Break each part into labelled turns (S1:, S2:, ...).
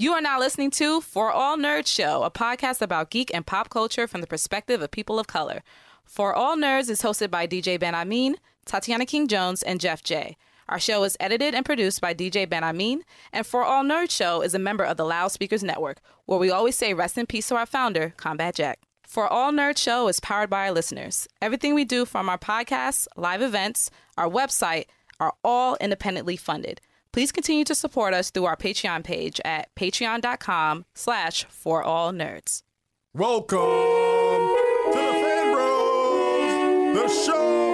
S1: You are now listening to For All Nerds Show, a podcast about geek and pop culture from the perspective of people of color. For All Nerds is hosted by DJ Benhameen, Tatiana King Jones, and Jeff J. Our show is edited and produced by DJ Benhameen, and For All Nerds Show is a member of the Loudspeakers Network, where we always say rest in peace to our founder, Combat Jack. For All Nerd Show is powered by our listeners. Everything we do from our podcasts, live events, our website are all independently funded. Please continue to support us through our Patreon page at patreon.com slash for all nerds.
S2: Welcome to the Fan Bros, the show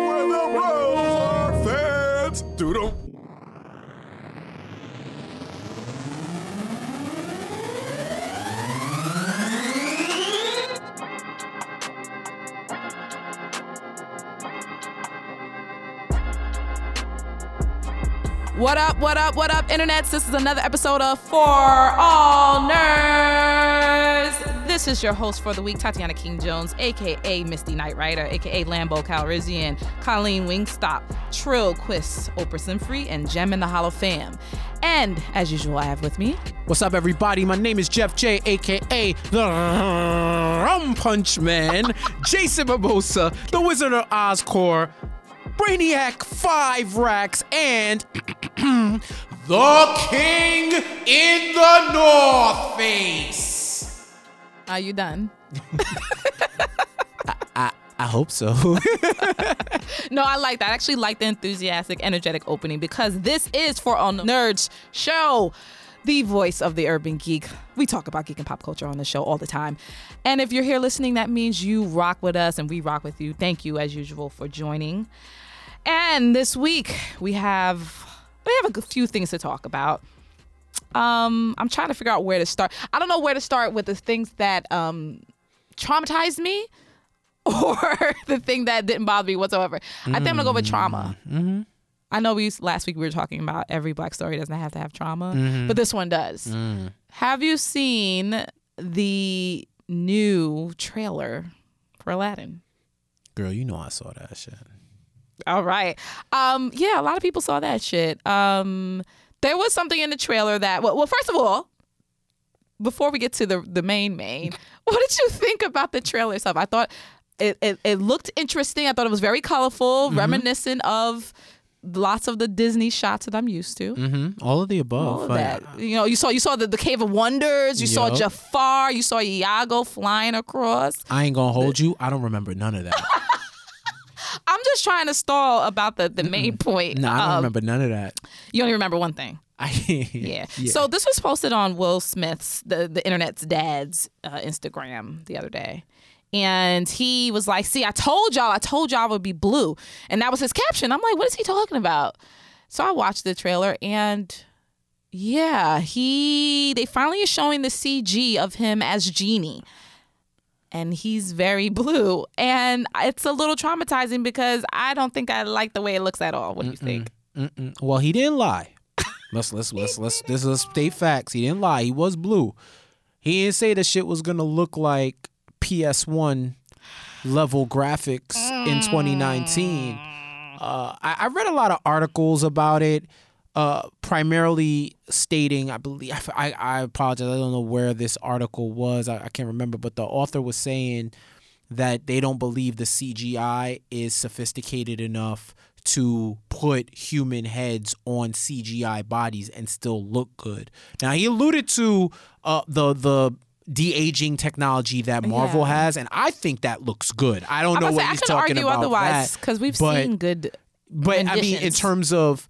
S1: What up, what up, what up, internets? This is another episode of For All Nerds. This is your host for the week, Tatiana King Jones, aka Misty Knight Rider, aka Lambo Calrissian, Colleen Wingstop, Trill Quist, Oprah Free, and Gem in the Hollow Fam. And as usual, I have with me
S3: What's up, everybody? My name is Jeff J, aka the Rum Punch Man, Jason Barbosa, the Wizard of Oscorp, Brainiac Five Racks, and the King in the North Face.
S1: Are you done?
S3: I I hope so.
S1: No, I like that. I actually like the enthusiastic, energetic opening because this is For All Nerds Show, the voice of the urban geek. We talk about geek and pop culture on the show all the time. And if you're here listening, that means you rock with us and we rock with you. Thank you, as usual, for joining. And this week we have we have a few things to talk about. Um, I'm trying to figure out where to start. I don't know where to start with the things that um traumatized me or the thing that didn't bother me whatsoever. I think I'm gonna go with trauma.
S3: mm-hmm.
S1: I know we last week we were talking about every black story doesn't have to have trauma, but this one does.
S3: Mm.
S1: Have you seen the new trailer for Aladdin?
S3: Girl, you know I saw that shit.
S1: All right. Um, yeah, a lot of people saw that shit. Um, there was something in the trailer that well, well, first of all, before we get to the the main main, what did you think about the trailer itself? I thought it, it, it looked interesting. I thought it was very colorful, reminiscent of lots of the Disney shots that I'm used to.
S3: Mm-hmm. All of the above.
S1: All of
S3: I-
S1: that. You know, you saw you saw the, the Cave of Wonders, you saw Jafar, you saw Iago flying across.
S3: I ain't gonna hold you. I don't remember none of that.
S1: I'm just trying to stall about the, the main point.
S3: no, I don't
S1: of-
S3: remember none of that.
S1: You only remember one thing.
S3: I,
S1: Yeah. So this was posted on Will Smith's the the internet's dad's uh, Instagram the other day. And he was like, "See, I told y'all, I told y'all it would be blue." And that was his caption. I'm like, "What is he talking about?" So I watched the trailer and yeah, he they finally are showing the CG of him as Genie. And he's very blue. And it's a little traumatizing because I don't think I like the way it looks at all. What do you think?
S3: Mm-mm. Well, he didn't lie. Let's let's let's let's this is a state facts. He didn't lie. He was blue. He didn't say the shit was gonna look like PS1 level graphics in 2019. Uh, I, I read a lot of articles about it, uh, primarily stating, I believe, I, I apologize, I don't know where this article was, I, I can't remember, but the author was saying that they don't believe the CGI is sophisticated enough to put human heads on CGI bodies and still look good. Now he alluded to uh, the the de aging technology that Marvel
S1: Yeah.
S3: has, and I think that looks good. I don't
S1: I'm
S3: know what
S1: say, I
S3: he's talking
S1: argue
S3: about
S1: otherwise because we've
S3: but-
S1: seen good.
S3: but I mean, in terms of,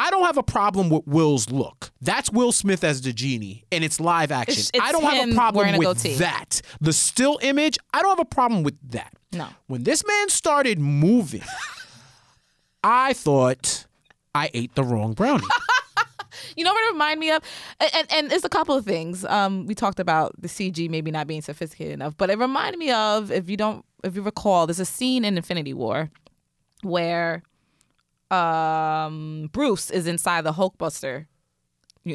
S3: I don't have a problem with Will's look. That's Will Smith as the genie, and it's live action.
S1: It's- it's
S3: I don't have a problem
S1: a
S3: with
S1: goatee.
S3: that. The still image, I don't have a problem with that.
S1: No.
S3: When this man started moving, I thought I ate the wrong brownie.
S1: You know what it reminded me of? And, and, and it's a couple of things. Um, we talked about the CG maybe not being sophisticated enough, but it reminded me of, if you don't, if you recall, there's a scene in Infinity War where um, Bruce is inside the Hulkbuster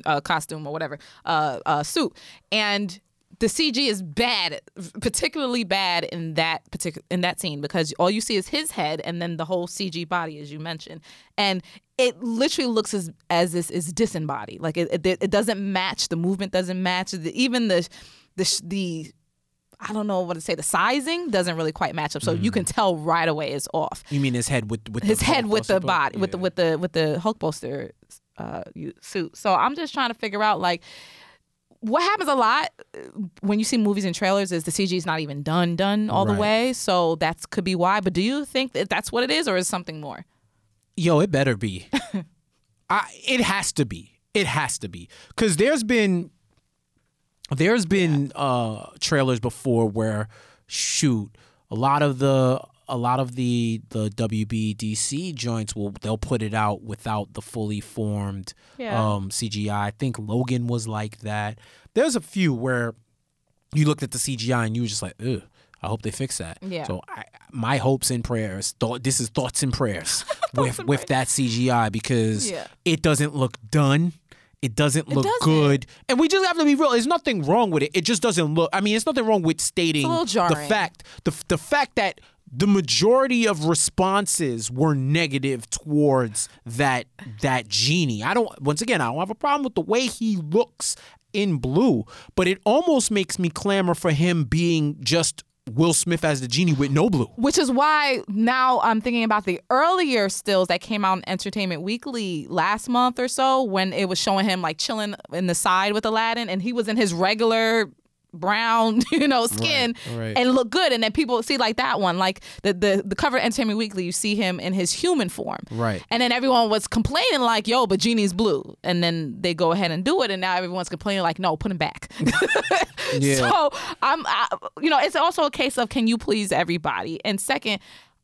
S1: uh, costume or whatever uh, uh, suit, and the CG is bad, particularly bad in that particular in that scene because all you see is his head and then the whole CG body, as you mentioned, and it literally looks as as this is disembodied. Like it, it, it doesn't match. The movement doesn't match. The, even the the the I don't know what to say. The sizing doesn't really quite match up, so you can tell right away it's off.
S3: You mean his head with with
S1: His
S3: the
S1: head with the body, with the with the with the Hulkbuster uh, suit. So I'm just trying to figure out like what happens a lot uh, when you see movies and trailers is the CG is not even done done all
S3: Right.
S1: the way. So that could be why. But do you think that that's what it is, or is something more?
S3: Yo, it better be. I, it has to be. It has to be. Cause there's been there's been uh trailers before where shoot, a lot of the a lot of the the WBDC joints will they'll put it out without the fully formed
S1: Yeah.
S3: um CGI. I think Logan was like that. There's a few where you looked at the CGI and you were just like, ugh, I hope they fix that.
S1: Yeah.
S3: So I, my hopes and prayers, thought this is thoughts and prayers with with that CGI because
S1: Yeah.
S3: it doesn't look done. It doesn't look
S1: doesn't.
S3: good. And we just have to be real. There's nothing wrong with it. It just doesn't look I mean, there's nothing wrong with stating the fact the the fact that the majority of responses were negative towards that that genie. I don't once again, I don't have a problem with the way he looks in blue, but it almost makes me clamor for him being just Will Smith as the genie with no blue.
S1: Which is why now I'm thinking about the earlier stills that came out in Entertainment Weekly last month or so when it was showing him like chilling in the side with Aladdin and he was in his regular brown, you know, skin
S3: right.
S1: and look good. And then people see like that one, like the, the the cover of Entertainment Weekly, you see him in his human form.
S3: Right.
S1: And then everyone was complaining like, yo, but Genie's blue. And then they go ahead and do it and now everyone's complaining like, no, put him back.
S3: Yeah.
S1: So I'm, I, you know, it's also a case of can you please everybody? And second,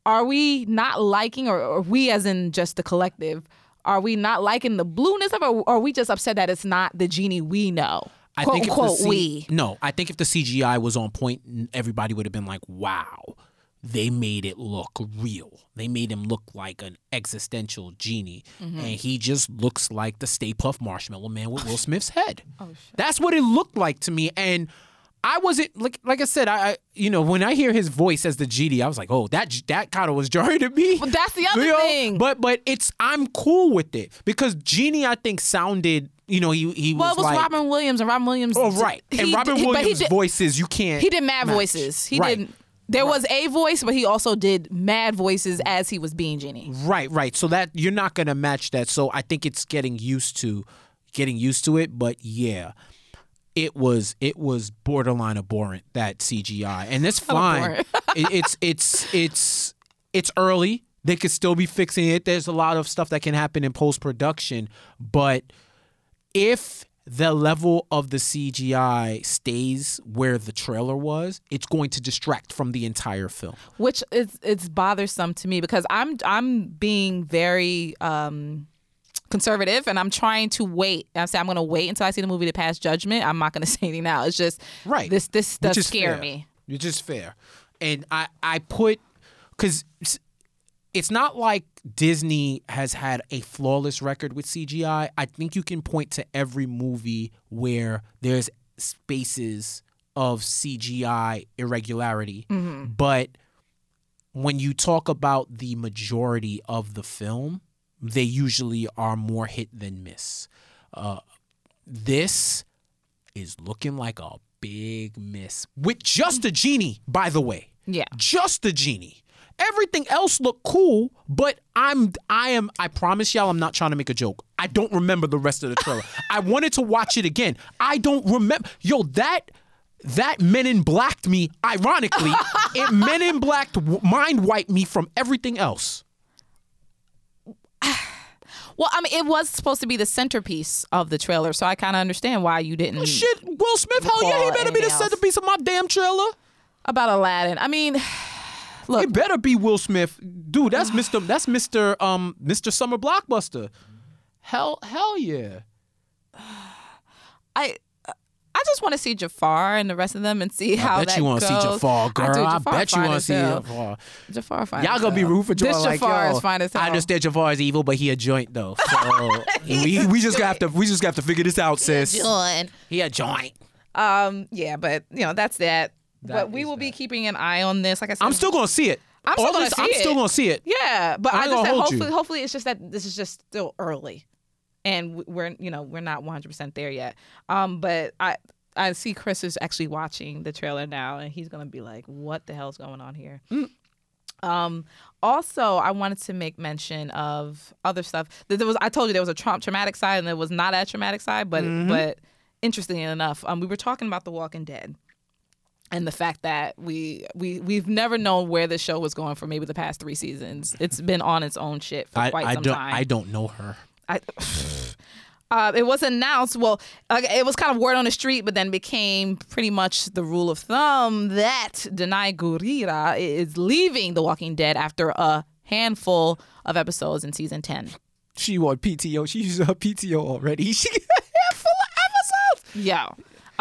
S1: are we not liking, or, or we as in just the collective, are we not liking the blueness of it, or are we just upset that it's not the genie we know?
S3: I
S1: quote
S3: think
S1: unquote
S3: the C-
S1: we.
S3: No, I think if the CGI was on point, everybody would have been like, "Wow, they made it look real. They made him look like an existential genie,
S1: Mm-hmm.
S3: and he just looks like the Stay Puft Marshmallow Man with Will Smith's head.
S1: Oh,
S3: That's what it looked like to me, and." I wasn't like like I said I, I you know when I hear his voice as the GD I was like oh that that kind of was jarring to me.
S1: But that's the other
S3: You know?
S1: thing.
S3: But but it's I'm cool with it because Genie I think sounded you know he he
S1: well,
S3: was,
S1: it was
S3: like
S1: Robin Williams, and Robin Williams.
S3: Oh right, and
S1: he
S3: Robin
S1: he
S3: Williams'
S1: did-
S3: voices you can't.
S1: He did mad
S3: match.
S1: voices. He
S3: right.
S1: did. There was a voice, but he also did mad voices as he was being Genie.
S3: Right, right. So that you're not gonna match that. So I think it's getting used to, getting used to it. But yeah, it was it was borderline abhorrent that CGI, and that's fine. It, it's it's it's it's early. They could still be fixing it. There's a lot of stuff that can happen in post production, but if the level of the CGI stays where the trailer was, it's going to distract from the entire film.
S1: which is it's bothersome to me because I'm I'm being very um conservative and I'm trying to wait. I say I'm going to wait until I see the movie to pass judgment. I'm not going to say anything now. It's just
S3: Right.
S1: This this does scare
S3: fair.
S1: me.
S3: Which just fair. And I I put because it's not like Disney has had a flawless record with CGI. I think you can point to every movie where there's spaces of CGI irregularity, mm-hmm. but when you talk about the majority of the film, they usually are more hit than miss. Uh, this is looking like a big miss with just a genie, by the way.
S1: Yeah.
S3: Just the genie. Everything else looked cool, but I'm I am I promise y'all I'm not trying to make a joke. I don't remember the rest of the trailer. I wanted to watch it again. I don't remember yo that that Men in Blacked me. Ironically, it Men in Blacked mind wiped me from everything else.
S1: Well, I mean, it was supposed to be the centerpiece of the trailer, so I kind of understand why you didn't.
S3: Shit, Will Smith, hell yeah, he better be the
S1: else.
S3: centerpiece of my damn trailer.
S1: About Aladdin. I mean, look,
S3: It better be Will Smith, dude. That's Mister. That's Mister. Um, Mister Summer Blockbuster. Hell, hell yeah.
S1: I. I just want to see Jafar and the rest of them and see how
S3: I bet
S1: that
S3: you want to see
S1: goes.
S3: Jafar, girl.
S1: I, do.
S3: I,
S1: Jafar
S3: bet you
S1: fine
S3: want to
S1: as
S3: see
S1: hell.
S3: Jafar.
S1: Jafar fine.
S3: Y'all
S1: as
S3: gonna be
S1: hell.
S3: rooting for Jafar
S1: This
S3: like
S1: Jafar
S3: yo.
S1: is fine as hell.
S3: I understand Jafar is evil, but he a joint though. So we we just gonna have to we just gonna have to figure this out, sis.
S1: Join.
S3: He a joint.
S1: Um, yeah, but you know that's that.
S3: That
S1: but we
S3: is
S1: will be
S3: that.
S1: keeping an eye on this. Like I said,
S3: I'm still gonna see it.
S1: I'm still gonna
S3: this-
S1: see
S3: I'm
S1: it.
S3: still gonna see it.
S1: Yeah, but
S3: I
S1: I, just
S3: gonna
S1: said
S3: hold you.
S1: hopefully, hopefully it's just that this is just still early, and we're you know we're not 100 percent there yet. Um, but I I see Chris is actually watching the trailer now, and he's gonna be like, "What the hell's going on here?"
S3: Mm.
S1: Um, also, I wanted to make mention of other stuff. There was I told you there was a tra- traumatic side and there was not a traumatic side, but
S3: Mm-hmm.
S1: but interestingly enough, um, we were talking about The Walking Dead and the fact that we we we've never known where the show was going for maybe the past three seasons. It's been on its own shit for
S3: I,
S1: quite
S3: I
S1: some
S3: don't.
S1: time.
S3: I don't know her.
S1: I, uh, it was announced. Well, uh, it was kind of word on the street, but then became pretty much the rule of thumb that Danai Gurira is leaving The Walking Dead after a handful of episodes in season ten.
S3: She on PTO. She used her PTO already. She got a handful of episodes.
S1: Yeah.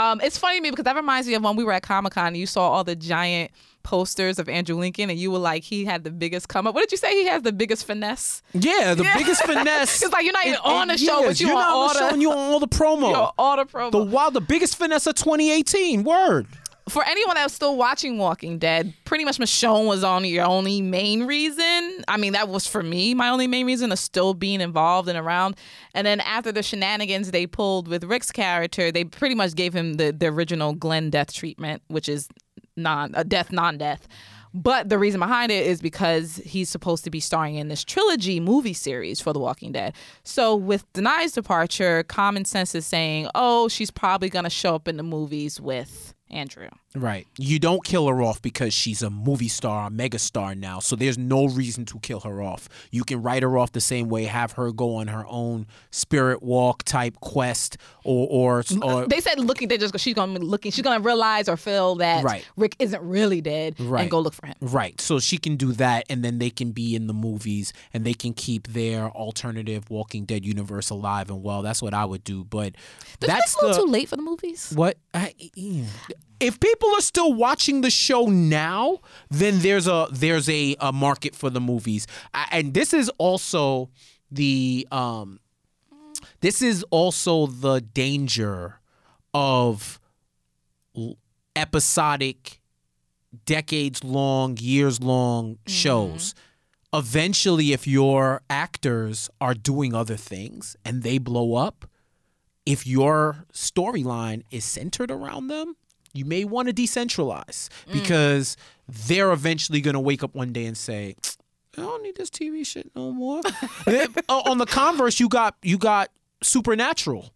S1: Um, it's funny to me because that reminds me of when we were at Comic Con and you saw all the giant posters of Andrew Lincoln and you were like, he had the biggest come up. What did you say? He has the biggest finesse.
S3: Yeah, the biggest finesse.
S1: It's like you're not even on the show, but you
S3: you're
S1: on
S3: not
S1: all
S3: on the show
S1: the-
S3: and you on all the promo.
S1: All the promo.
S3: the wild, the biggest finesse of 2018. Word.
S1: For anyone that's still watching Walking Dead, pretty much Michonne was on your only main reason. I mean, that was for me my only main reason of still being involved and around. And then after the shenanigans they pulled with Rick's character, they pretty much gave him the, the original Glenn death treatment, which is non a death non-death. But the reason behind it is because he's supposed to be starring in this trilogy movie series for The Walking Dead. So with Danai's departure, common sense is saying, oh, she's probably going to show up in the movies with Andrew.
S3: Right. You don't kill her off because she's a movie star, a mega star now. So there's no reason to kill her off. You can write her off the same way, have her go on her own spirit walk type quest, or or, uh, or
S1: they said looking. They just. She's gonna be looking. She's gonna realize or feel that
S3: Right.
S1: Rick isn't really dead
S3: Right.
S1: and go look for him.
S3: Right. So she can do that and then they can be in the movies and they can keep their alternative Walking Dead universe alive and well. That's what I would do. But that's
S1: That's a little
S3: the
S1: too late for the movies.
S3: what I, if people are still watching the show now, then there's a there's a, a market for the movies. I, and this is also the um this is also the danger of episodic decades long, years long shows. Eventually, if your actors are doing other things and they blow up, if your storyline is centered around them, you may want to decentralize because they're eventually going to wake up one day and say, I don't need this TV shit no more. Then, uh, on the converse, you got you got Supernatural,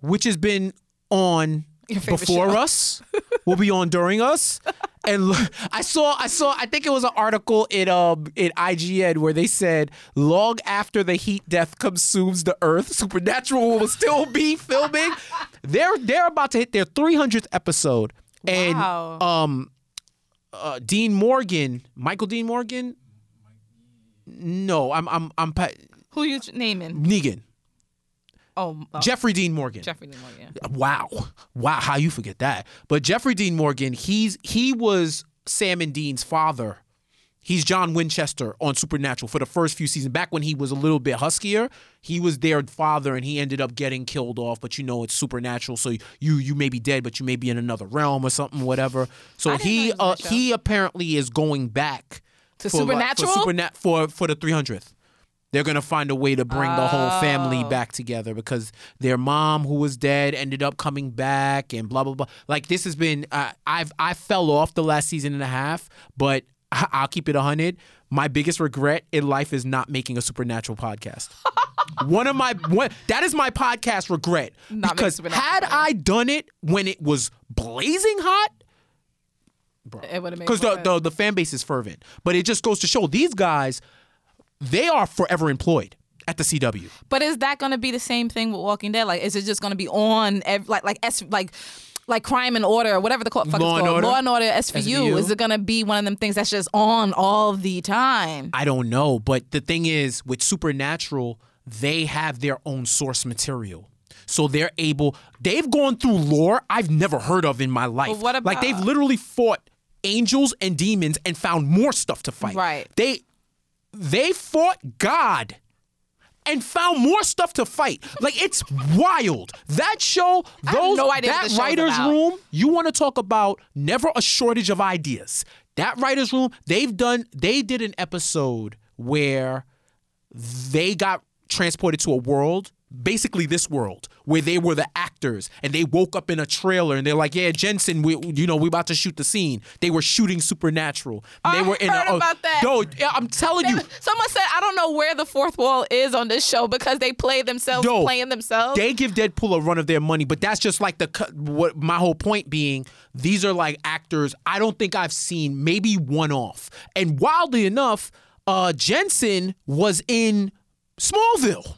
S3: which has been on before
S1: show.
S3: us, will be on during us. And look, I saw, I saw, I think it was an article in um in IGN where they said long after the heat death consumes the earth, Supernatural will still be filming. They're they're about to hit their 300th episode, and
S1: Wow.
S3: um, uh, Dean Morgan, Michael Dean Morgan. No, I'm I'm I'm pa-
S1: Who you naming?
S3: Negan,
S1: Oh, oh
S3: Jeffrey Dean Morgan.
S1: Jeffrey Dean Morgan.
S3: Wow, wow, how you forget that? But Jeffrey Dean Morgan, he's he was Sam and Dean's father. He's John Winchester on Supernatural for the first few seasons. Back when he was a little bit huskier, he was their father, and he ended up getting killed off. But you know, it's Supernatural, so you you may be dead, but you may be in another realm or something, whatever. So
S1: I didn't know
S3: he uh,
S1: on that show.
S3: he apparently is going back
S1: To
S3: for, like,
S1: Supernatural?
S3: for, Superna- for for the 300th. They're gonna find a way to bring the whole family
S1: Oh.
S3: back together because their mom, who was dead, ended up coming back, and blah blah blah. Like this has been, uh, I've I fell off the last season and a half, but I'll keep it hundred. My biggest regret in life is not making a supernatural podcast. one of my one, that is my podcast regret
S1: Not
S3: because had. I done it when it was blazing hot,
S1: It would have made
S3: because the, the the fan base is fervent. But it just goes to show these guys, they are forever employed at the CW.
S1: But is that going to be the same thing with Walking Dead? Like, is it just going to be on ev- like like S like like Crime and Order or whatever the fuck
S3: Law
S1: it's
S3: and
S1: called?
S3: Order?
S1: Law and Order SVU.
S3: SVU?
S1: Is it to be one of them things that's just on all the time?
S3: I don't know, but the thing is, with Supernatural, they have their own source material. So they're able, they've gone through lore I've never heard of in my life.
S1: But what
S3: like they've literally fought angels and demons and found more stuff to fight.
S1: Right.
S3: They they fought God and found more stuff to fight. Like it's wild. That show, those
S1: no
S3: that writers
S1: about.
S3: room, you want to talk about never a shortage of ideas. That writers room, they've done they did an episode where they got transported to a world basically this world where they were the actors and they woke up in a trailer and they're like yeah jensen we you know we about to shoot the scene they were shooting supernatural
S1: I
S3: they were in
S1: heard
S3: a,
S1: about that.
S3: no i'm telling you
S1: Someone said, I don't know where the fourth wall is on this show because they play themselves
S3: No.
S1: playing themselves.
S3: they give Deadpool a run of their money, but that's just like the what my whole point being. These are like actors I don't think I've seen maybe one off. And wildly enough, uh Jensen was in Smallville.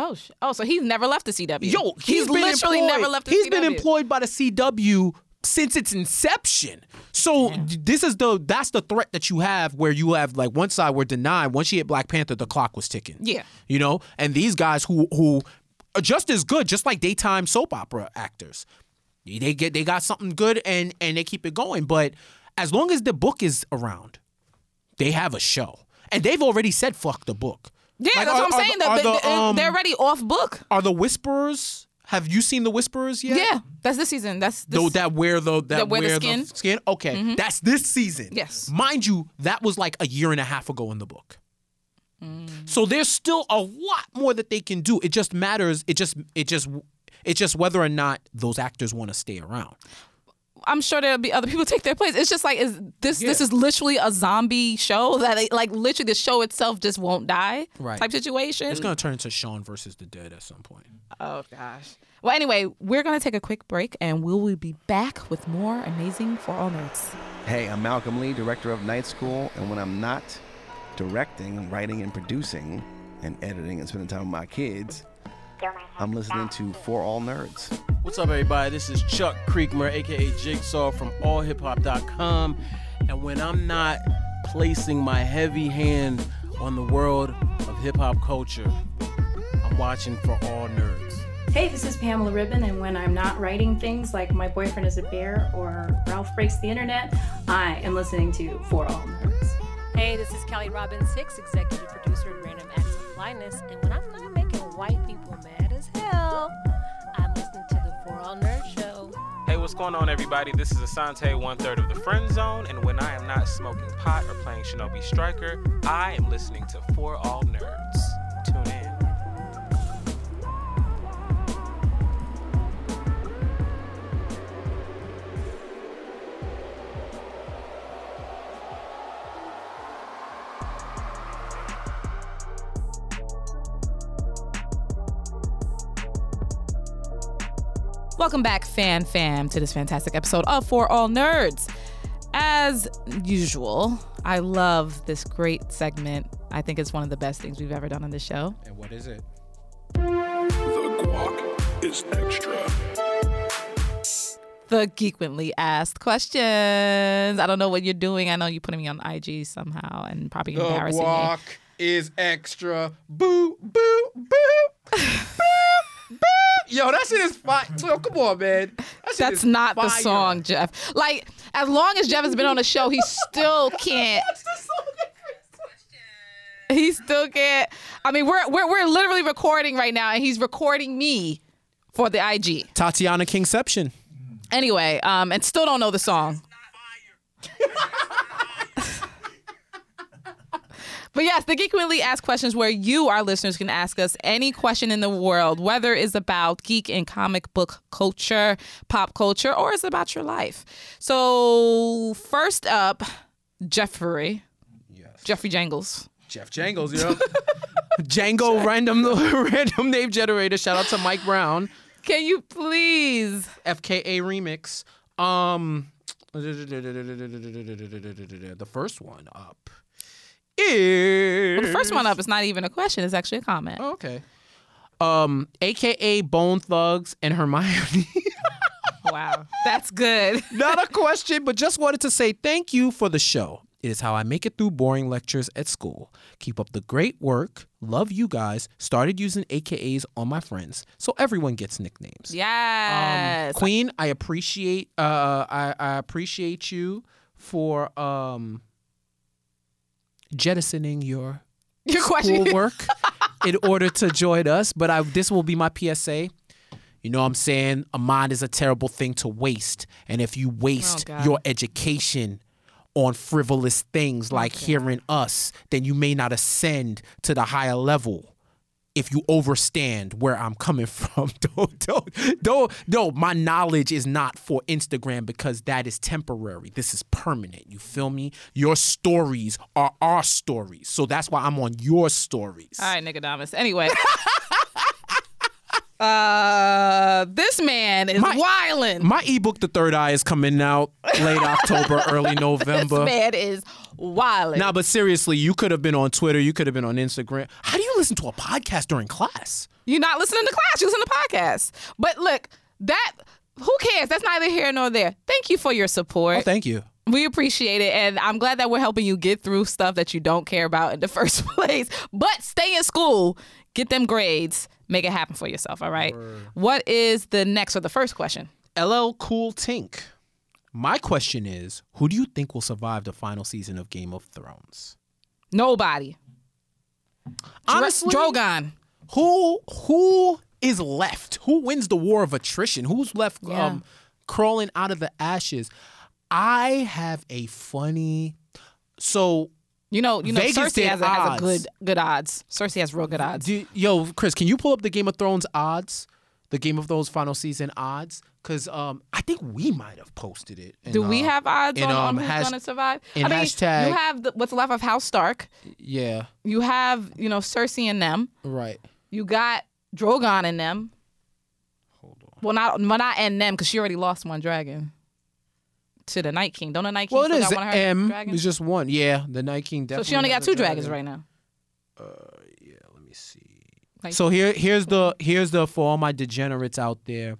S1: Oh, sh- oh, so he's never left the CW.
S3: Yo,
S1: he's,
S3: been
S1: literally
S3: employed-
S1: never left the
S3: He's
S1: CW.
S3: been employed by the CW since its inception. So this is the that's the threat that you have where you have like one side were denied once you hit Black Panther the clock was ticking.
S1: Yeah.
S3: You know, and these guys who who are just as good, just like daytime soap opera actors. They get they got something good and and they keep it going, but as long as the book is around, they have a show. And they've already said fuck the book.
S1: Yeah,
S3: Like,
S1: that's
S3: are-
S1: what I'm saying.
S3: the-
S1: that
S3: are
S1: they,
S3: the,
S1: they-
S3: um,
S1: they're already off book.
S3: are the Whisperers? Have you seen the Whisperers yet?
S1: Yeah, that's this season. That's this,
S3: Though that wear the that
S1: That wear the skin? Mm-hmm.
S3: skin. Okay, that's this season.
S1: Yes.
S3: mind you, that was like a year and a half ago in the book.
S1: Mm.
S3: So there's still a lot more that they can do. It just matters. It just it just it's just whether or not those actors want to stay around.
S1: I'm sure there'll be other people take their place. It's just like is this this is literally a zombie show that it, like literally the show itself just won't die
S3: Right.
S1: type situation.
S3: It's gonna turn into Sean versus the Dead at some point.
S1: Oh gosh. Well, anyway, we're gonna take a quick break and we will be back with more amazing for all nerds.
S4: Hey, I'm Malcolm Lee, director of Night School, and when I'm not directing, writing, and producing, and editing and spending time with my kids, I'm listening to For All Nerds.
S5: What's up, everybody? This is Chuck Creekmur, aka Jigsaw from AllHipHop.com. And when I'm not placing my heavy hand on the world of hip hop culture, I'm watching For All Nerds.
S6: Hey, this is Pamela Ribon, and when I'm not writing things like My Boyfriend is a Bear or Ralph Breaks the Internet, I am listening to For All Nerds.
S7: Hey, this is Kelly Robbins Hicks, executive producer at Random Acts of Flyness, and when I'm not making white people I'm listening to the All Show.
S8: Hey, what's going on, everybody? This is Asante, one third of the Friend Zone, and when I am not smoking pot or playing Shinobi Striker, I am listening to For All Nerds.
S1: Welcome back, fan fam, to this fantastic episode of For All Nerds. As usual, I love this great segment. I think it's one of the best things we've ever done on this show.
S3: And what is it?
S2: The guac is extra.
S1: The geekwently asked questions. I don't know what you're doing. I know you're putting me on IG somehow and probably embarrassing me.
S3: The Quak is extra. Boo, boo, boo, boo, boo. Yo, that shit is fire. Yo, come on, man. That
S1: That's
S3: is
S1: not the song, Jeff. Like, as long as Jeff has been on the show, he still can't. He still can't. I mean, we're we're we're literally recording right now, and he's recording me for the IG.
S3: Tatiana Kingception.
S1: Anyway, um, and still don't know the song. But yes, the Geek Weekly ask questions where you, our listeners, can ask us any question in the world, whether it's about geek and comic book culture, pop culture, or it's about your life. So first up, Jeffrey. Yes. Jeffrey Jangles.
S3: Jeff Jangles, you know. Django random random name generator. Shout out to Mike Brown.
S1: Can you please?
S3: FKA remix. Um the first one up is
S1: The first one up is not even a question, it's actually a comment.
S3: Oh, okay. Um, AKA Bone Thugs and Hermione.
S1: Wow. That's good.
S3: Not a question, but just wanted to say thank you for the show. It is how I make it through boring lectures at school. Keep up the great work. Love you guys. Started using AKAs on my friends, so everyone gets nicknames.
S1: Yes.
S3: Um, Queen, I appreciate uh I, I appreciate you for um jettisoning your
S1: Your
S3: schoolwork in order to join us. But I, this will be my PSA. You know what I'm saying? A mind is a terrible thing to waste. And if you waste
S1: Oh,
S3: your education on frivolous things like hearing us, then you may not ascend to the higher level. If you overstand where I'm coming from, don't, don't, don't, no, my knowledge is not for Instagram because that is temporary. This is permanent. You feel me? Your stories are our stories. So that's why I'm on your stories.
S1: All right, Nicodemus. Anyway. uh, this man is
S3: My-
S1: wildin'.
S3: My ebook, The Third Eye, is coming out late October, early November.
S1: this man is wildin'.
S3: Nah, but seriously, you could have been on Twitter. You could have been on Instagram. How do you listen to a podcast during class?
S1: You're not listening to class. You listen to podcasts. But look, that who cares? That's neither here nor there. Thank you for your support.
S3: Oh, thank you.
S1: we appreciate it, and I'm glad that we're helping you get through stuff that you don't care about in the first place. But stay in school, get them grades, make it happen for yourself. All right. What is the next or the first question?
S3: LL Cool Tink. My question is, who do you think will survive the final season of Game of Thrones?
S1: Nobody.
S3: Honestly,
S1: Drogon.
S3: who who is left? Who wins the war of attrition? Who's left
S1: Yeah.
S3: um, crawling out of the ashes? I have a funny. So,
S1: You know, you know,
S3: Vegas
S1: Cersei has a, has a good good odds. Cersei has real good odds.
S3: do, yo, Chris, can you pull up the Game of Thrones odds? The Game of Thrones final season odds? Because um, I think we might have posted it. in,
S1: Do we
S3: uh,
S1: have odds
S3: in,
S1: on, on
S3: um,
S1: who's
S3: hash-
S1: going to survive?
S3: in
S1: I mean,
S3: hashtag-
S1: you have the, what's left of House Stark.
S3: Yeah,
S1: You have, you know, Cersei and them.
S3: right.
S1: You got Drogon in them.
S3: Hold on.
S1: Well, not well, not in them because she already lost one dragon to the Night King. Don't the Night King
S3: Well, it is
S1: got one of her
S3: M.
S1: dragons?
S3: It's just one. Yeah, the Night King definitely.
S1: so she only got two dragons
S3: dragon.
S1: right now.
S3: Uh, yeah, let me see. So here, here's the here's the for all my degenerates out there.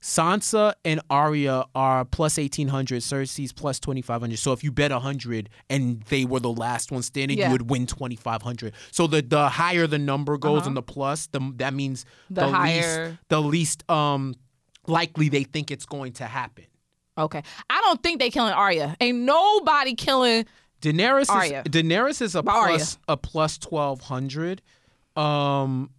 S3: Sansa and Arya are plus eighteen hundred. Cersei's plus twenty five hundred. So if you bet hundred and they were the last one standing,
S1: Yeah.
S3: you would win twenty five hundred. So the the higher the number goes
S1: Uh-huh.
S3: and the plus, the that means
S1: The
S3: the,
S1: higher-
S3: least the least um likely they think it's going to happen.
S1: Okay, I don't think they killing Arya. Ain't nobody killing.
S3: Daenerys
S1: Arya.
S3: is Daenerys is a
S1: Arya.
S3: plus a plus twelve hundred. Um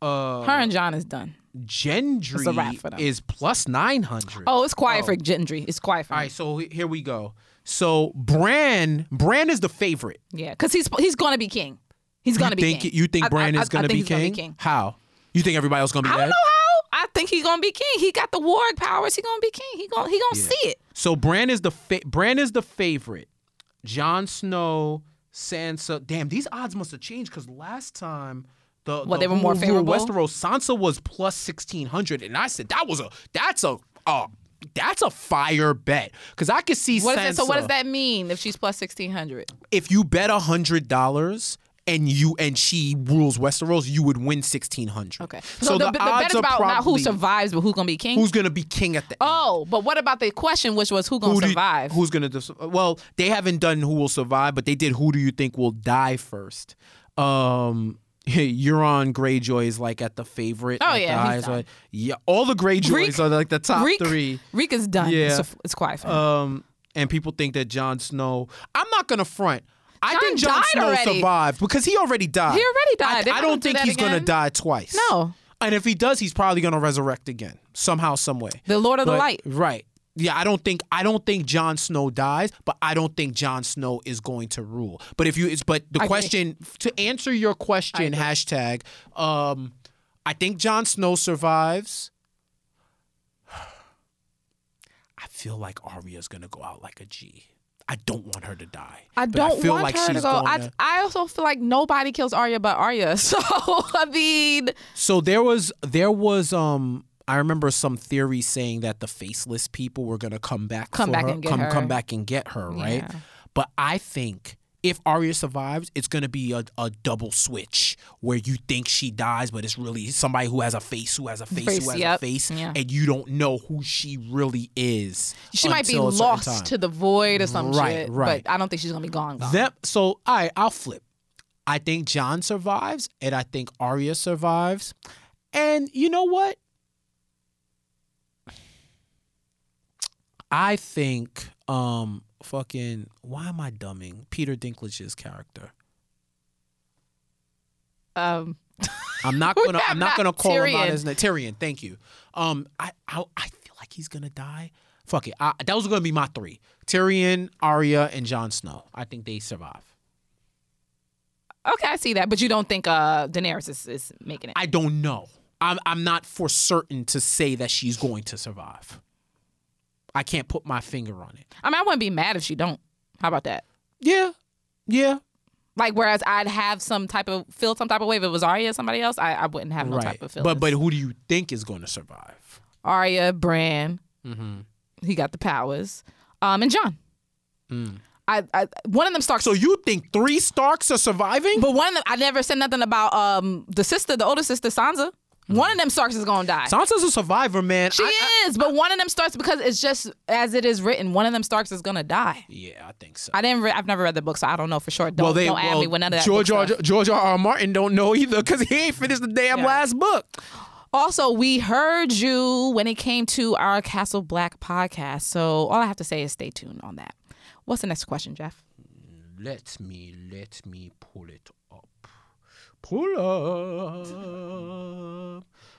S3: uh
S1: Her and Jon is done.
S3: Gendry
S1: a wrap for them.
S3: is plus 900.
S1: Oh, it's quiet for Gendry. It's quiet for
S3: All
S1: him.
S3: right, so here we go. So Bran, Bran is the favorite.
S1: Yeah, because he's he's going to be king. He's going to
S3: you
S1: be
S3: think
S1: king.
S3: you think
S1: I-
S3: Bran
S1: I-
S3: is
S1: I
S3: going to
S1: think
S3: be,
S1: he's gonna
S3: king?
S1: be king.
S3: How? You think everybody else going to be
S1: I don't
S3: dead?
S1: know how. I think he's gonna be king. He got the warg powers. He gonna be king. He gonna he gonna
S3: Yeah.
S1: see it.
S3: So Bran is the fa- Bran is the favorite. Jon Snow, Sansa. Damn, these odds must have changed because last time the
S1: What,
S3: the
S1: they were more favorable?
S3: Westeros, Sansa was plus sixteen hundred, and I said that was a that's a uh that's a fire bet because I could see
S1: What
S3: Sansa.
S1: So what does that mean if she's plus sixteen hundred?
S3: If you bet hundred dollars. And you and she rules Westeros, you would win sixteen hundred.
S1: Okay. So, the, the, bet
S3: odds
S1: about not who survives, but who's gonna be king.
S3: who's gonna be king at the end.
S1: oh, but what about the question, which was who gonna
S3: Who do you-
S1: survive?
S3: who's gonna? Well, they haven't done who will survive, but they did. Who do you think will die first? Um, Euron Greyjoy is like at the favorite.
S1: Oh,
S3: like,
S1: yeah,
S3: the
S1: he's done.
S3: one. yeah. All the Greyjoys
S1: Reek-
S3: are like the top
S1: Reek,
S3: three.
S1: Reek is done.
S3: Yeah.
S1: It's, it's quiet.
S3: Um, and people think that Jon Snow. I'm not gonna front. I
S1: Jon
S3: think Jon Snow
S1: already.
S3: survived because he already died.
S1: He already died.
S3: I, I don't
S1: do
S3: think he's gonna die twice.
S1: No.
S3: And if he does, he's probably gonna resurrect again somehow, some way.
S1: the Lord of the Light.
S3: Right. Yeah, I don't think I don't think Jon Snow dies, but I don't think Jon Snow is going to rule. But if you it's but the
S1: I agree.
S3: question to answer your question, hashtag, um, I think Jon Snow survives. I feel like Arya's gonna go out like a G. I don't want her to die.
S1: I don't
S3: feel
S1: want
S3: like
S1: her to
S3: she's
S1: go. I,
S3: gonna-
S1: I also feel like nobody kills Arya but Arya. So I mean,
S3: So there was there was um I remember some theory saying that the faceless people were gonna come back
S1: Come
S3: for
S1: back
S3: her,
S1: and get
S3: come
S1: her.
S3: come back and get her, right?
S1: Yeah.
S3: But I think if Arya survives, it's gonna be a, a double switch where you think she dies, but it's really somebody who has a face, who has a face,
S1: Face,
S3: who has
S1: yep.
S3: a face,
S1: Yeah.
S3: and you don't know who she really is.
S1: she might be
S3: until a certain
S1: lost
S3: time.
S1: to the void or some
S3: Right,
S1: shit.
S3: right.
S1: But I don't think she's gonna be gone. gone.
S3: Them, so all right, I'll flip. I think Jon survives, and I think Arya survives. And you know what? I think um fucking why am I dumbing Peter Dinklage's character?
S1: Um,
S3: I'm not gonna. I'm not gonna call him out
S1: Tyrion.
S3: as Tyrion. Thank you. Um, I, I I feel like he's gonna die. Fuck it. I, that was gonna be my three: Tyrion, Arya, and Jon Snow. I think they survive.
S1: okay, I see that, but you don't think uh, Daenerys is, is making it?
S3: I don't know. I'm I'm not for certain to say that she's going to survive. I can't put my finger on it.
S1: I mean, I wouldn't be mad if she don't. How about that?
S3: Yeah, yeah,
S1: Like, whereas I'd have some type of feel some type of way if it was Arya or somebody else, I, I wouldn't have no
S3: right.
S1: type of feeling.
S3: But but who do you think is going to survive?
S1: Arya, Bran,
S3: Mm-hmm.
S1: he got the powers, um, and Jon. Mm. I, I one of them Starks.
S3: So you think three Starks are surviving?
S1: but one of them, I never said nothing about um the sister, the older sister, Sansa. One of them Starks is gonna die.
S3: Sansa's a survivor, man.
S1: She
S3: I- I-
S1: is, but one of them Starks because it's just as it is written. One of them Starks is gonna die.
S3: yeah, I think so.
S1: I didn't. Re- I've never read the book, so I don't know for sure. Don't,
S3: well, they
S1: don't add
S3: well,
S1: me with none of that.
S3: George R. George R. R. Martin don't know either because he ain't finished the damn
S1: Yeah.
S3: last book.
S1: Also, we heard you when it came to our Castle Black podcast. So all I have to say is stay tuned on that. What's the next question, Jeff?
S3: Let me let me pull it. Pull up.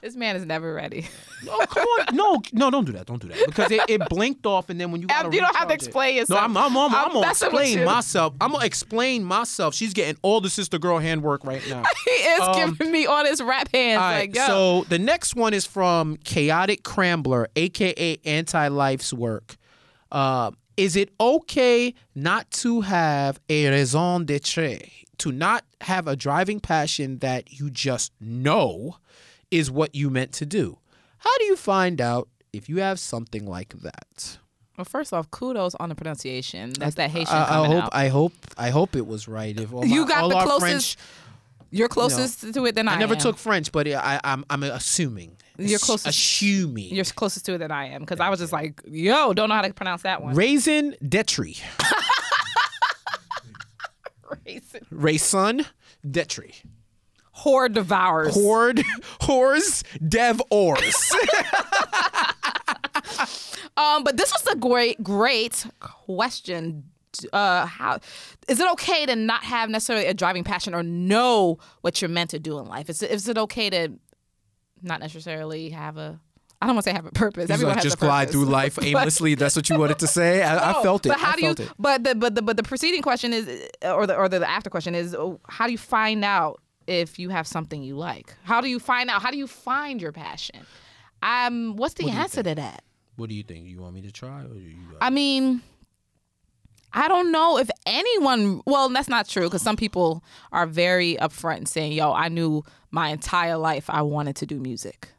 S1: This man is never ready.
S3: Oh come on! No, no, don't do that. Don't do that because it, it blinked off, and then when you gotta
S1: you don't have to
S3: recharge it-
S1: explain
S3: No. I'm, I'm, I'm,
S1: I'm
S3: I'm gonna explain myself. I'm gonna explain myself. She's getting all the sister girl handwork right now.
S1: he is
S3: Um,
S1: giving me all his rap hands.
S3: All right,
S1: like, yo.
S3: so the next one is from Chaotic Crambler, aka Anti Life's work. Uh, is it okay not to have a raison d'etre, to not have a driving passion that you just know is what you meant to do? How do you find out if you have something like that?
S1: well, first off, kudos on the pronunciation. That's that Haitian
S3: I, I
S1: coming
S3: hope
S1: out.
S3: I hope I hope it was right. If all
S1: You
S3: my-
S1: got
S3: all
S1: the closest
S3: French,
S1: You're closest to it than I,
S3: I never
S1: am.
S3: took French, but I, I'm I'm assuming.
S1: You're closest-
S3: Assuming.
S1: You're closest to it than I am because I was just like, yo, don't know how to pronounce that one.
S3: Raisin Detri.
S1: Raisin.
S3: Raisin Detri.
S1: Whore devours.
S3: Horde, whores, dev ors.
S1: Um, but this was a great, great question. Uh, how is it okay to not have necessarily a driving passion or know what you're meant to do in life? Is it, is it okay to not necessarily have a I don't want to say have a purpose. Everyone has
S3: just
S1: a purpose.
S3: glide through life aimlessly. That's what you wanted to say. I, I felt it.
S1: But how do you?
S3: it.
S1: But the but the but the preceding question is, or the or the, after question is, oh, how do you find out if you have something you like? How do you find out? How do you find your passion? Um, what's the
S3: What
S1: answer to that?
S3: What do you think? You want me to try, or do you?
S1: I mean, I don't know if anyone. Well, that's not true because some people are very upfront and saying, "Yo, I knew my entire life I wanted to do music,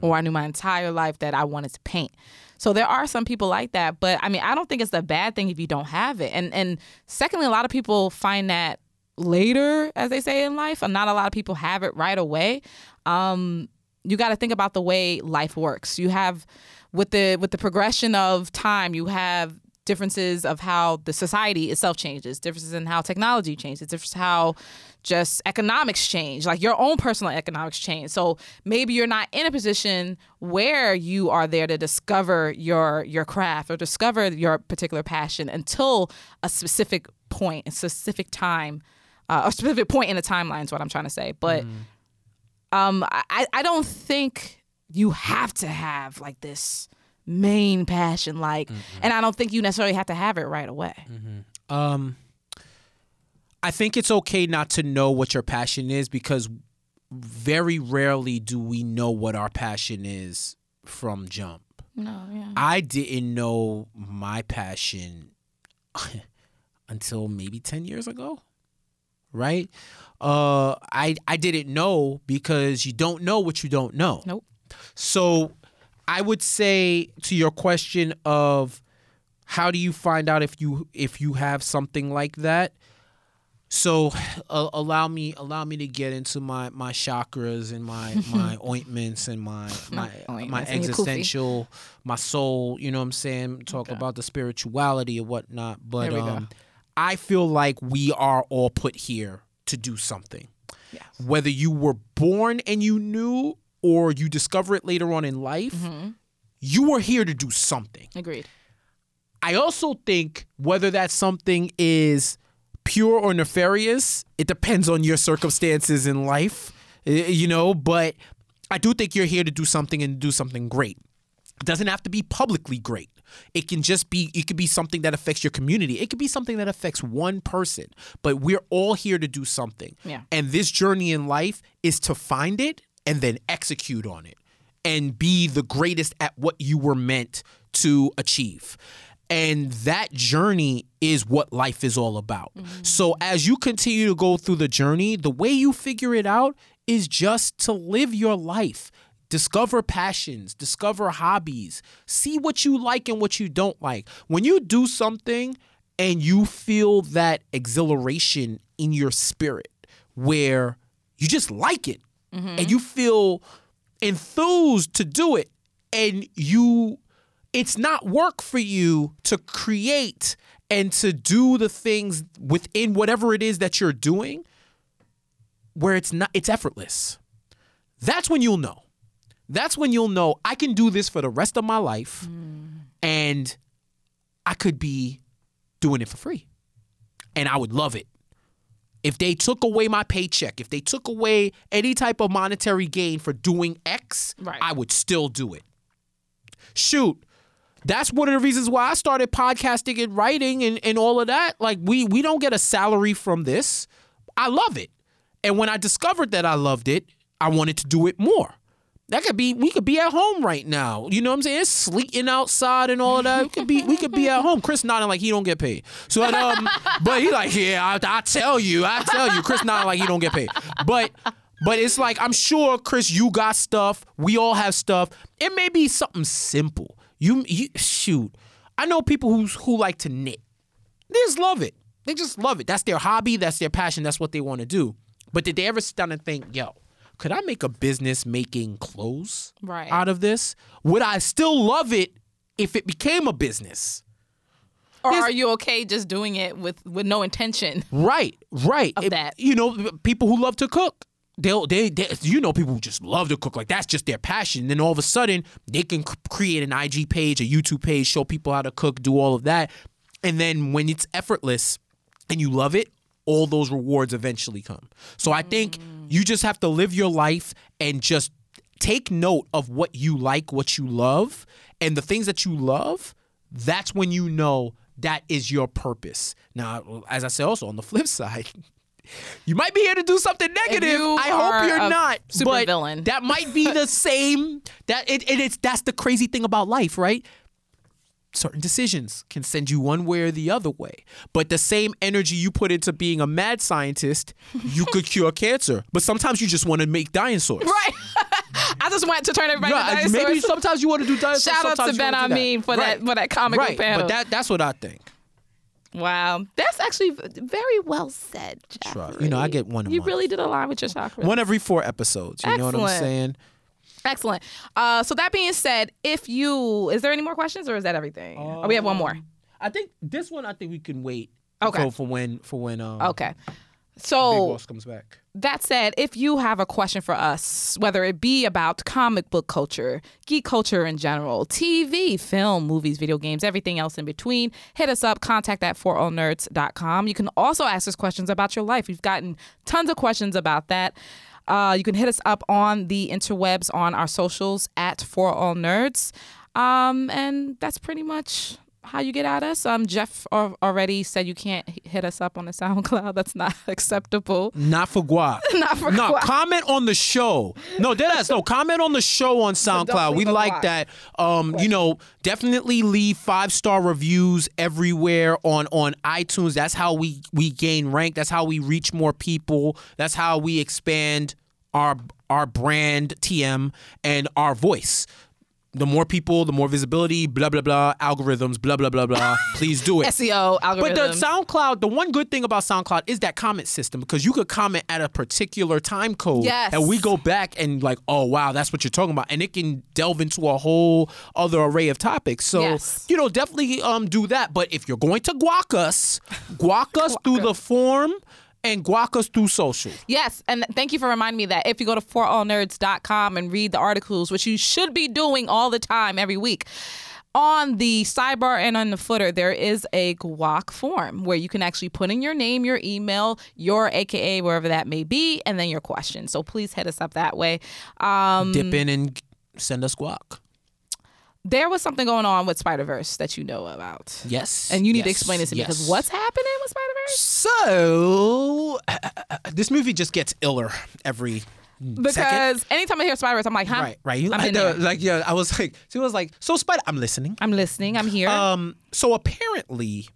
S1: or I knew my entire life that I wanted to paint." So there are some people like that, but I mean, I don't think it's a bad thing if you don't have it. And and secondly, a lot of people find that later, as they say in life, and not a lot of people have it right away. Um, you got to think about the way life works. You have with the with the progression of time, you have differences of how the society itself changes, differences in how technology changes, differences how just economics change, like your own personal economics change. So maybe you're not in a position where you are there to discover your your craft or discover your particular passion until a specific point, a specific time, uh, a specific point in the timeline is what I'm trying to say. But um, I, I don't think you have to have like this main passion, like, and I don't think you necessarily have to have it right away.
S3: Um, I think it's okay not to know what your passion is because very rarely do we know what our passion is from jump.
S1: No, yeah.
S3: I didn't know my passion until maybe 10 years ago. Right? Uh I I didn't know because you don't know what you don't know.
S1: Nope.
S3: So I would say to your question of how do you find out if you if you have something like that? So uh, allow me allow me to get into my my chakras and my my ointments and my my my
S1: ointments and your kufi.
S3: existential my soul, you know what I'm saying? Talk about the spirituality and whatnot. But um I feel like we are all put here to do something.
S1: Yes.
S3: Whether you were born and you knew or you discover it later on in life,
S1: Mm-hmm.
S3: you were here to do something.
S1: Agreed.
S3: I also think whether that something is pure or nefarious, it depends on your circumstances in life, you know, but I do think you're here to do something and do something great. It doesn't have to be publicly great. It can just be it could be something that affects your community. It could be something that affects one person. But we're all here to do something.
S1: Yeah.
S3: And this journey in life is to find it and then execute on it and be the greatest at what you were meant to achieve. And that journey is what life is all about. Mm-hmm. So as you continue to go through the journey, the way you figure it out is just to live your life. Discover passions, discover hobbies, see what you like and what you don't like. When you do something and you feel that exhilaration in your spirit where you just like it Mm-hmm. and you feel enthused to do it and you it's not work for you to create and to do the things within whatever it is that you're doing where it's not it's effortless. That's when you'll know. That's when you'll know i can do this for the rest of my life mm. and i could be doing it for free. And i would love it if they took away my paycheck, if they took away any type of monetary gain for doing X,
S1: Right.
S3: I would still do it. Shoot. That's one of the reasons why I started podcasting and writing and, and all of that. Like we we don't get a salary from this. I love it. And when I discovered that I loved it, I wanted to do it more. That could be we could be at home right now. You know what I'm saying? It's sleeting outside and all that. We could be we could be at home. Chris nodding like he don't get paid. So um but he like, yeah, I, I tell you, I tell you. Chris nodding like he don't get paid. But but it's like I'm sure Chris, you got stuff. We all have stuff. It may be something simple. You you shoot. I know people who who like to knit. They just love it. They just love it. That's their hobby. That's their passion. That's what they want to do. But did they ever sit down and think, yo, could I make a business making clothes
S1: Right.
S3: out of this? Would I still love it if it became a business?
S1: Or
S3: There's-
S1: are you okay just doing it with with no intention?
S3: Right, right.
S1: Of
S3: It-
S1: that.
S3: you know, people who love to cook. They'll they, they you know people who just love to cook like that's just their passion. And then all of a sudden they can create an IG page, a YouTube page, show people how to cook, do all of that, and then when it's effortless and you love it, all those rewards eventually come. So I think you just have to live your life and just take note of what you like, what you love, and the things that you love. That's when you know that is your purpose. Now, as I said, also on the flip side, you might be here to do something negative. I hope you're not.
S1: super
S3: but
S1: villain.
S3: That might be the same. That it, it, it's that's the crazy thing about life, right? Certain decisions can send you one way or the other way. But the same energy you put into being a mad scientist, you could cure cancer. But sometimes you just want to make dinosaurs.
S1: Right. I just want to turn everybody
S3: Yeah,
S1: to
S3: maybe sometimes you want to do dinosaurs.
S1: Shout out to Benhameen for
S3: Right.
S1: that for that comic book
S3: Right,
S1: panel.
S3: but that that's what I think.
S1: wow, that's actually very well said.
S3: Right.
S1: Jeffrey.
S3: You know, I get one a
S1: You
S3: month.
S1: really did align with your chakra.
S3: One every four episodes. You know what I'm saying?
S1: Excellent. Uh, so that being said, if you is there any more questions or is that everything? oh, we have one more.
S3: I think this one. I think we can wait.
S1: Okay.
S3: For, for when for when um
S1: Okay.
S3: Big
S1: So
S3: Boss comes back.
S1: that said, if you have a question for us, whether it be about comic book culture, geek culture in general, TV, film, movies, video games, everything else in between, hit us up, contact at forallnerds.com. You can also ask us questions about your life. We've gotten tons of questions about that. Uh, you can hit us up on the interwebs on our socials at For All Nerds. Um, and that's pretty much how you get at us. Um, Jeff already said you can't hit us up on the SoundCloud. That's not acceptable.
S3: Not for guac.
S1: Not for
S3: no,
S1: guac.
S3: comment on the show. No, deadass. No, comment on the show on SoundCloud. We like
S1: guac.
S3: that. Um, you know, definitely leave five star reviews everywhere on on iTunes. That's how we we gain rank. That's how we reach more people. That's how we expand our our brand TM and our voice. The more people, the more visibility. Blah blah blah. Algorithms. Blah blah blah blah. Please do it.
S1: SEO algorithm.
S3: But the SoundCloud, the one good thing about SoundCloud is that comment system because you could comment at a particular time code.
S1: Yes.
S3: And we go back and like, oh wow, that's what you're talking about. And it can delve into a whole other array of topics. So
S1: Yes.
S3: you know, definitely um do that. But if you're going to guac us, guac us through the form and guac us through social.
S1: Yes, and thank you for reminding me that if you go to forallnerds.com and read the articles, which you should be doing all the time every week, on the sidebar and on the footer, there is a guac form where you can actually put in your name, your email, your AKA, wherever that may be, and then your question. So please hit us up that way. Um,
S3: Dip in and send us guac.
S1: there was something going on with Spider Verse that you know about.
S3: Yes.
S1: And you need to explain this to me because what's happening Spider?
S3: So this movie just gets iller every second.
S1: Because anytime I hear Spider Verse, I'm like, huh?
S3: Right, right. You,
S1: I'm
S3: I
S1: in
S3: know,
S1: there.
S3: like yeah, I was like, she was like, so Spider. I'm listening.
S1: I'm listening. I'm here.
S3: Um, so apparently,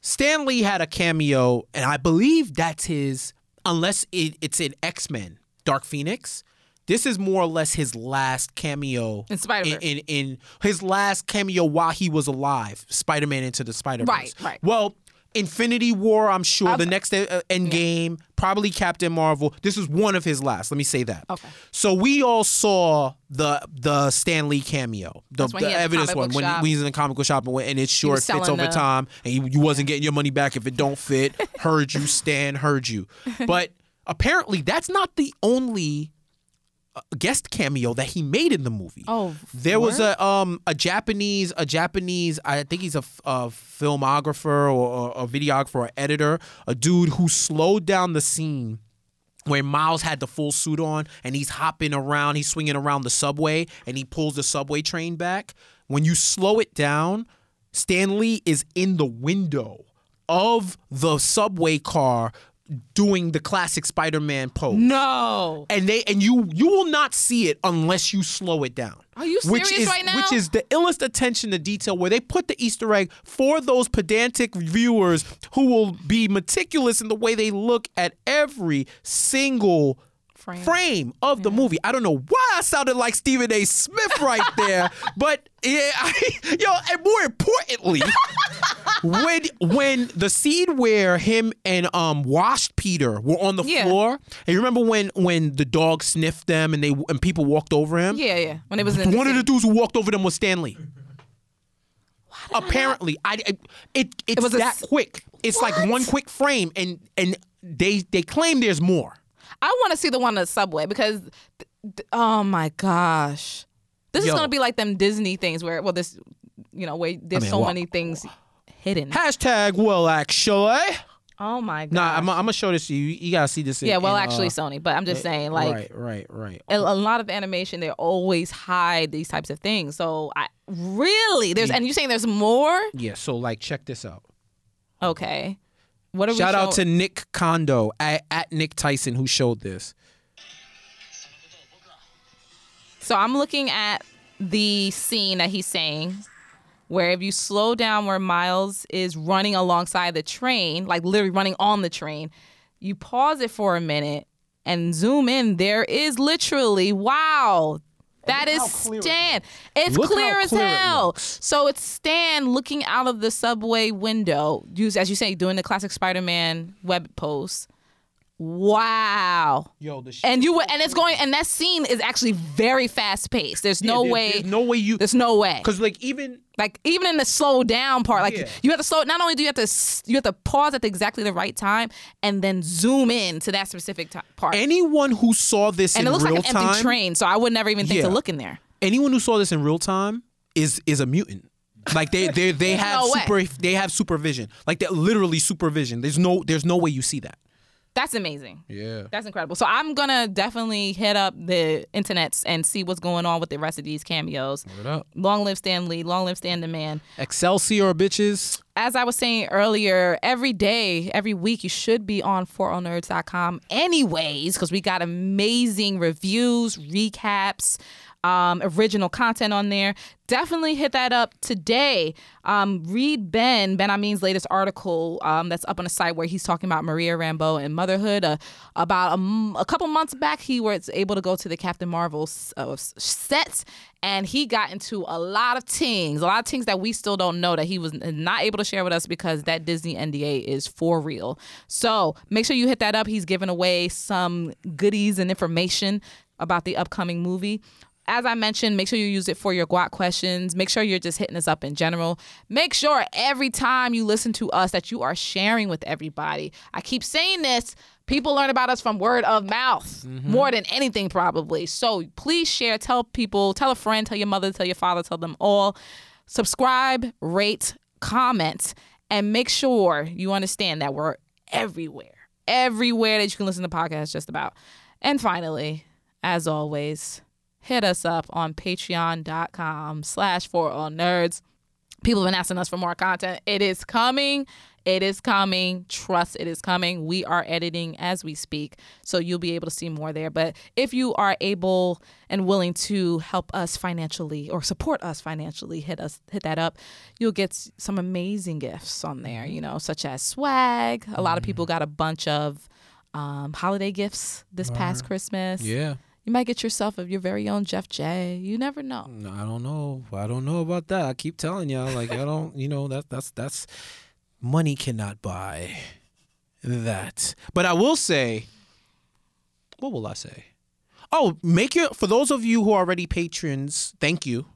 S3: Stan Lee had a cameo, and I believe that's his. Unless it, it's in X Men, Dark Phoenix. This is more or less his last cameo
S1: In Spider-Verse.
S3: In, in in his last cameo while he was alive, Spider Man into the Spider Verse.
S1: Right, right.
S3: Well, Infinity War, I'm sure.
S1: I've-
S3: the next uh, End Game, probably Captain Marvel. This is one of his last. Let me say that.
S1: Okay.
S3: So we all saw the the Stan Lee cameo, the, the
S1: he the
S3: evidence one when, when he's in the comic book shop and, when- and it's sure fits over
S1: the-
S3: time, and you, you wasn't getting your money back if it don't fit. heard you, Stan. Heard you. But apparently, that's not the only uh, guest cameo that he made in the movie.
S1: Oh,
S3: there was a um a Japanese a Japanese I think he's a, a filmographer or, or a videographer or editor, a dude who slowed down the scene where Miles had the full suit on and he's hopping around, he's swinging around the subway and he pulls the subway train back. When you slow it down, Stan Lee is in the window of the subway car doing the classic Spider-Man pose
S1: no.
S3: and they and you you will not see it unless you slow it down.
S1: Are you
S3: which
S1: serious
S3: is,
S1: right now?
S3: Which is the illest attention to detail where they put the Easter egg for those pedantic viewers who will be meticulous in the way they look at every single
S1: Frame.
S3: frame, of the movie. I don't know why I sounded like Stephen A. Smith right there, but yeah, I, yo, and more importantly, when when the scene where him and um washed Peter were on the
S1: Yeah.
S3: floor, and you remember when when the dog sniffed them and they and people walked over him.
S1: Yeah, yeah. When it was in
S3: One of the dudes who walked over them was Stan Lee. Apparently, I, I- it it's
S1: was
S3: that
S1: s-
S3: quick. It's like one quick frame, and and they they claim there's more.
S1: I want to see the one on the subway because, oh my gosh, this
S3: Yo.
S1: is gonna be like them Disney things where, well, this, you know, where there's
S3: mean,
S1: so
S3: wha-
S1: many things hidden.
S3: Hashtag well actually.
S1: oh my god.
S3: Nah, I'm, I'm gonna show this to you. You gotta see this. in-
S1: yeah, well,
S3: in,
S1: actually,
S3: uh,
S1: Sony, but I'm just saying, like,
S3: right, right, right.
S1: a, a lot of animation, they always hide these types of things. So I really there's, and you're saying there's more?
S3: Yeah, so like, check this out.
S1: Okay, what are
S3: Shout
S1: we
S3: out to Nick Kondo at, at Nick Tyson who showed this.
S1: So I'm looking at the scene that he's saying, where if you slow down where Miles is running alongside the train, like literally running on the train, you pause it for a minute and zoom in. There is literally, wow. That is Stan. It's
S3: Look
S1: clear as
S3: clear it
S1: hell.
S3: looks.
S1: So it's Stan looking out of the subway window, use as you say, doing the classic Spider-Man web pose. Wow.
S3: Yo, the shit.
S1: And you would- and it's going and that scene is actually very fast paced. There's no
S3: there-
S1: way.
S3: There's no way you.
S1: There's no way.
S3: Because like even
S1: Like even in the slow down part, like
S3: Yeah.
S1: you have to slow. Not only do you have to s- you have to pause at exactly the right time and then zoom in to that specific ti- part.
S3: anyone who saw this
S1: and
S3: in
S1: it looks
S3: real
S1: like an
S3: time,
S1: empty train, so I would never even think
S3: Yeah.
S1: to look in there.
S3: anyone who saw this in real time is is a mutant. Like they they they have
S1: no way.
S3: super they have supervision. Like they're literally supervision. There's no there's no way you see that.
S1: That's amazing.
S3: Yeah.
S1: That's incredible. So I'm gonna definitely hit up the internets and see what's going on with the rest of these cameos.
S3: Up.
S1: Long live Stan Lee. Long live Stan the Man.
S3: Excelsior bitches.
S1: as I was saying earlier, every day, every week, you should be on forallnerds.com oh anyways, because we got amazing reviews, recaps, um, original content on there. Definitely hit that up today. Um, read Ben, Benhameen's latest article um, that's up on the site where he's talking about Maria Rambeau and motherhood. Uh, about a, m- a couple months back, he was able to go to the Captain Marvel uh, set and he got into a lot of things, a lot of things that we still don't know that he was not able to share with us because that Disney NDA is for real. So make sure you hit that up. He's giving away some goodies and information about the upcoming movie. As I mentioned, make sure you use it for your guac questions. Make sure you're just hitting us up in general. Make sure every time you listen to us that you are sharing with everybody. I keep saying this. People learn about us from word of mouth mm-hmm. more than anything, probably. So please share. Tell people, tell a friend, tell your mother, tell your father, tell them all. subscribe, rate, comment, and make sure you understand that we're everywhere. Everywhere that you can listen to podcasts, just about. And finally, as always, hit us up on patreon.com slash for all nerds. People have been asking us for more content. It is coming. It is coming. Trust it is coming. We are editing as we speak, so you'll be able to see more there. But if you are able and willing to help us financially or support us financially, hit us hit that up. You'll get some amazing gifts on there, you know, such as swag. A lot of people got a bunch of um, holiday gifts this past Christmas.
S3: Yeah.
S1: You might get yourself of your very own Jeff J. You never know.
S3: No, I don't know. I don't know about that. I keep telling y'all, like I don't, you know, that that's that's money cannot buy that. But I will say, what will I say? Oh, make your for those of you who are already patrons, thank you.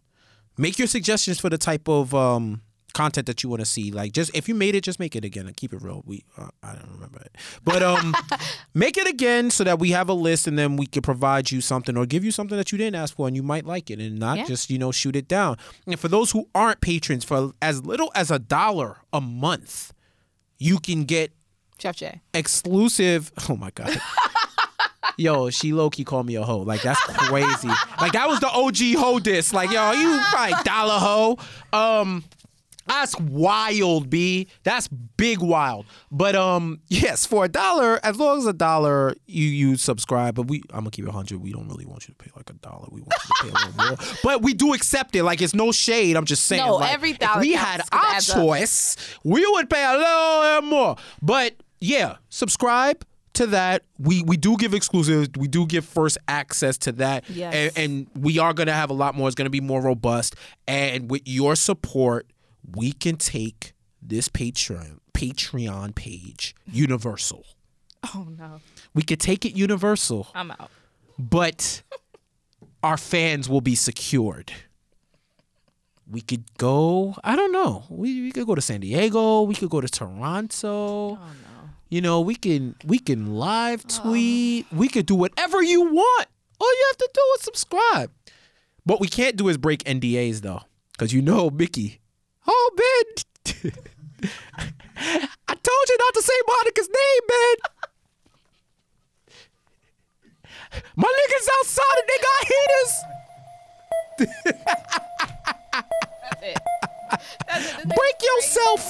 S3: Make your suggestions for the type of um content that you want to see. Like just if you made it, just make it again and keep it real. We uh, I don't remember it, but um, make it again so that we have a list and then we can provide you something or give you something that you didn't ask for and you might like it and not
S1: Yeah.
S3: just you know shoot it down. And for those who aren't patrons, for as little as a dollar a month, you can get
S1: Jeff J.
S3: exclusive. Oh my god. Yo, she low key called me a hoe. Like that's crazy. like that was the OG hoe diss. Like yo, you probably dollar hoe. Um, that's wild, b. That's big wild. But um, yes, for a dollar, as long as a dollar, you you subscribe. But we, I'm gonna keep it hundred. We don't really want you to pay like a dollar. We want you to pay a little more. But we do accept it. Like it's no shade. I'm just saying.
S1: No,
S3: like,
S1: every dollar
S3: we had our
S1: adds up.
S3: choice, we would pay a little more. But yeah, subscribe to that. We we do give exclusives. We do give first access to that.
S1: Yes.
S3: And, and we are gonna have a lot more. It's gonna be more robust. And with your support, we can take this Patreon Patreon page universal.
S1: Oh no,
S3: We could take it universal,
S1: I'm out.
S3: but our fans will be secured. We could go. I don't know. We, we could go to San Diego. We could go to Toronto.
S1: Oh no.
S3: You know, we can we can live oh. tweet. We could do whatever you want. All you have to do is subscribe. What we can't do is break NDAs though, because you know Mickey. Oh, Ben. I told you not to say Monica's name, Ben. My niggas outside and they got heaters.
S1: That's it. That's it.
S3: Break yourself.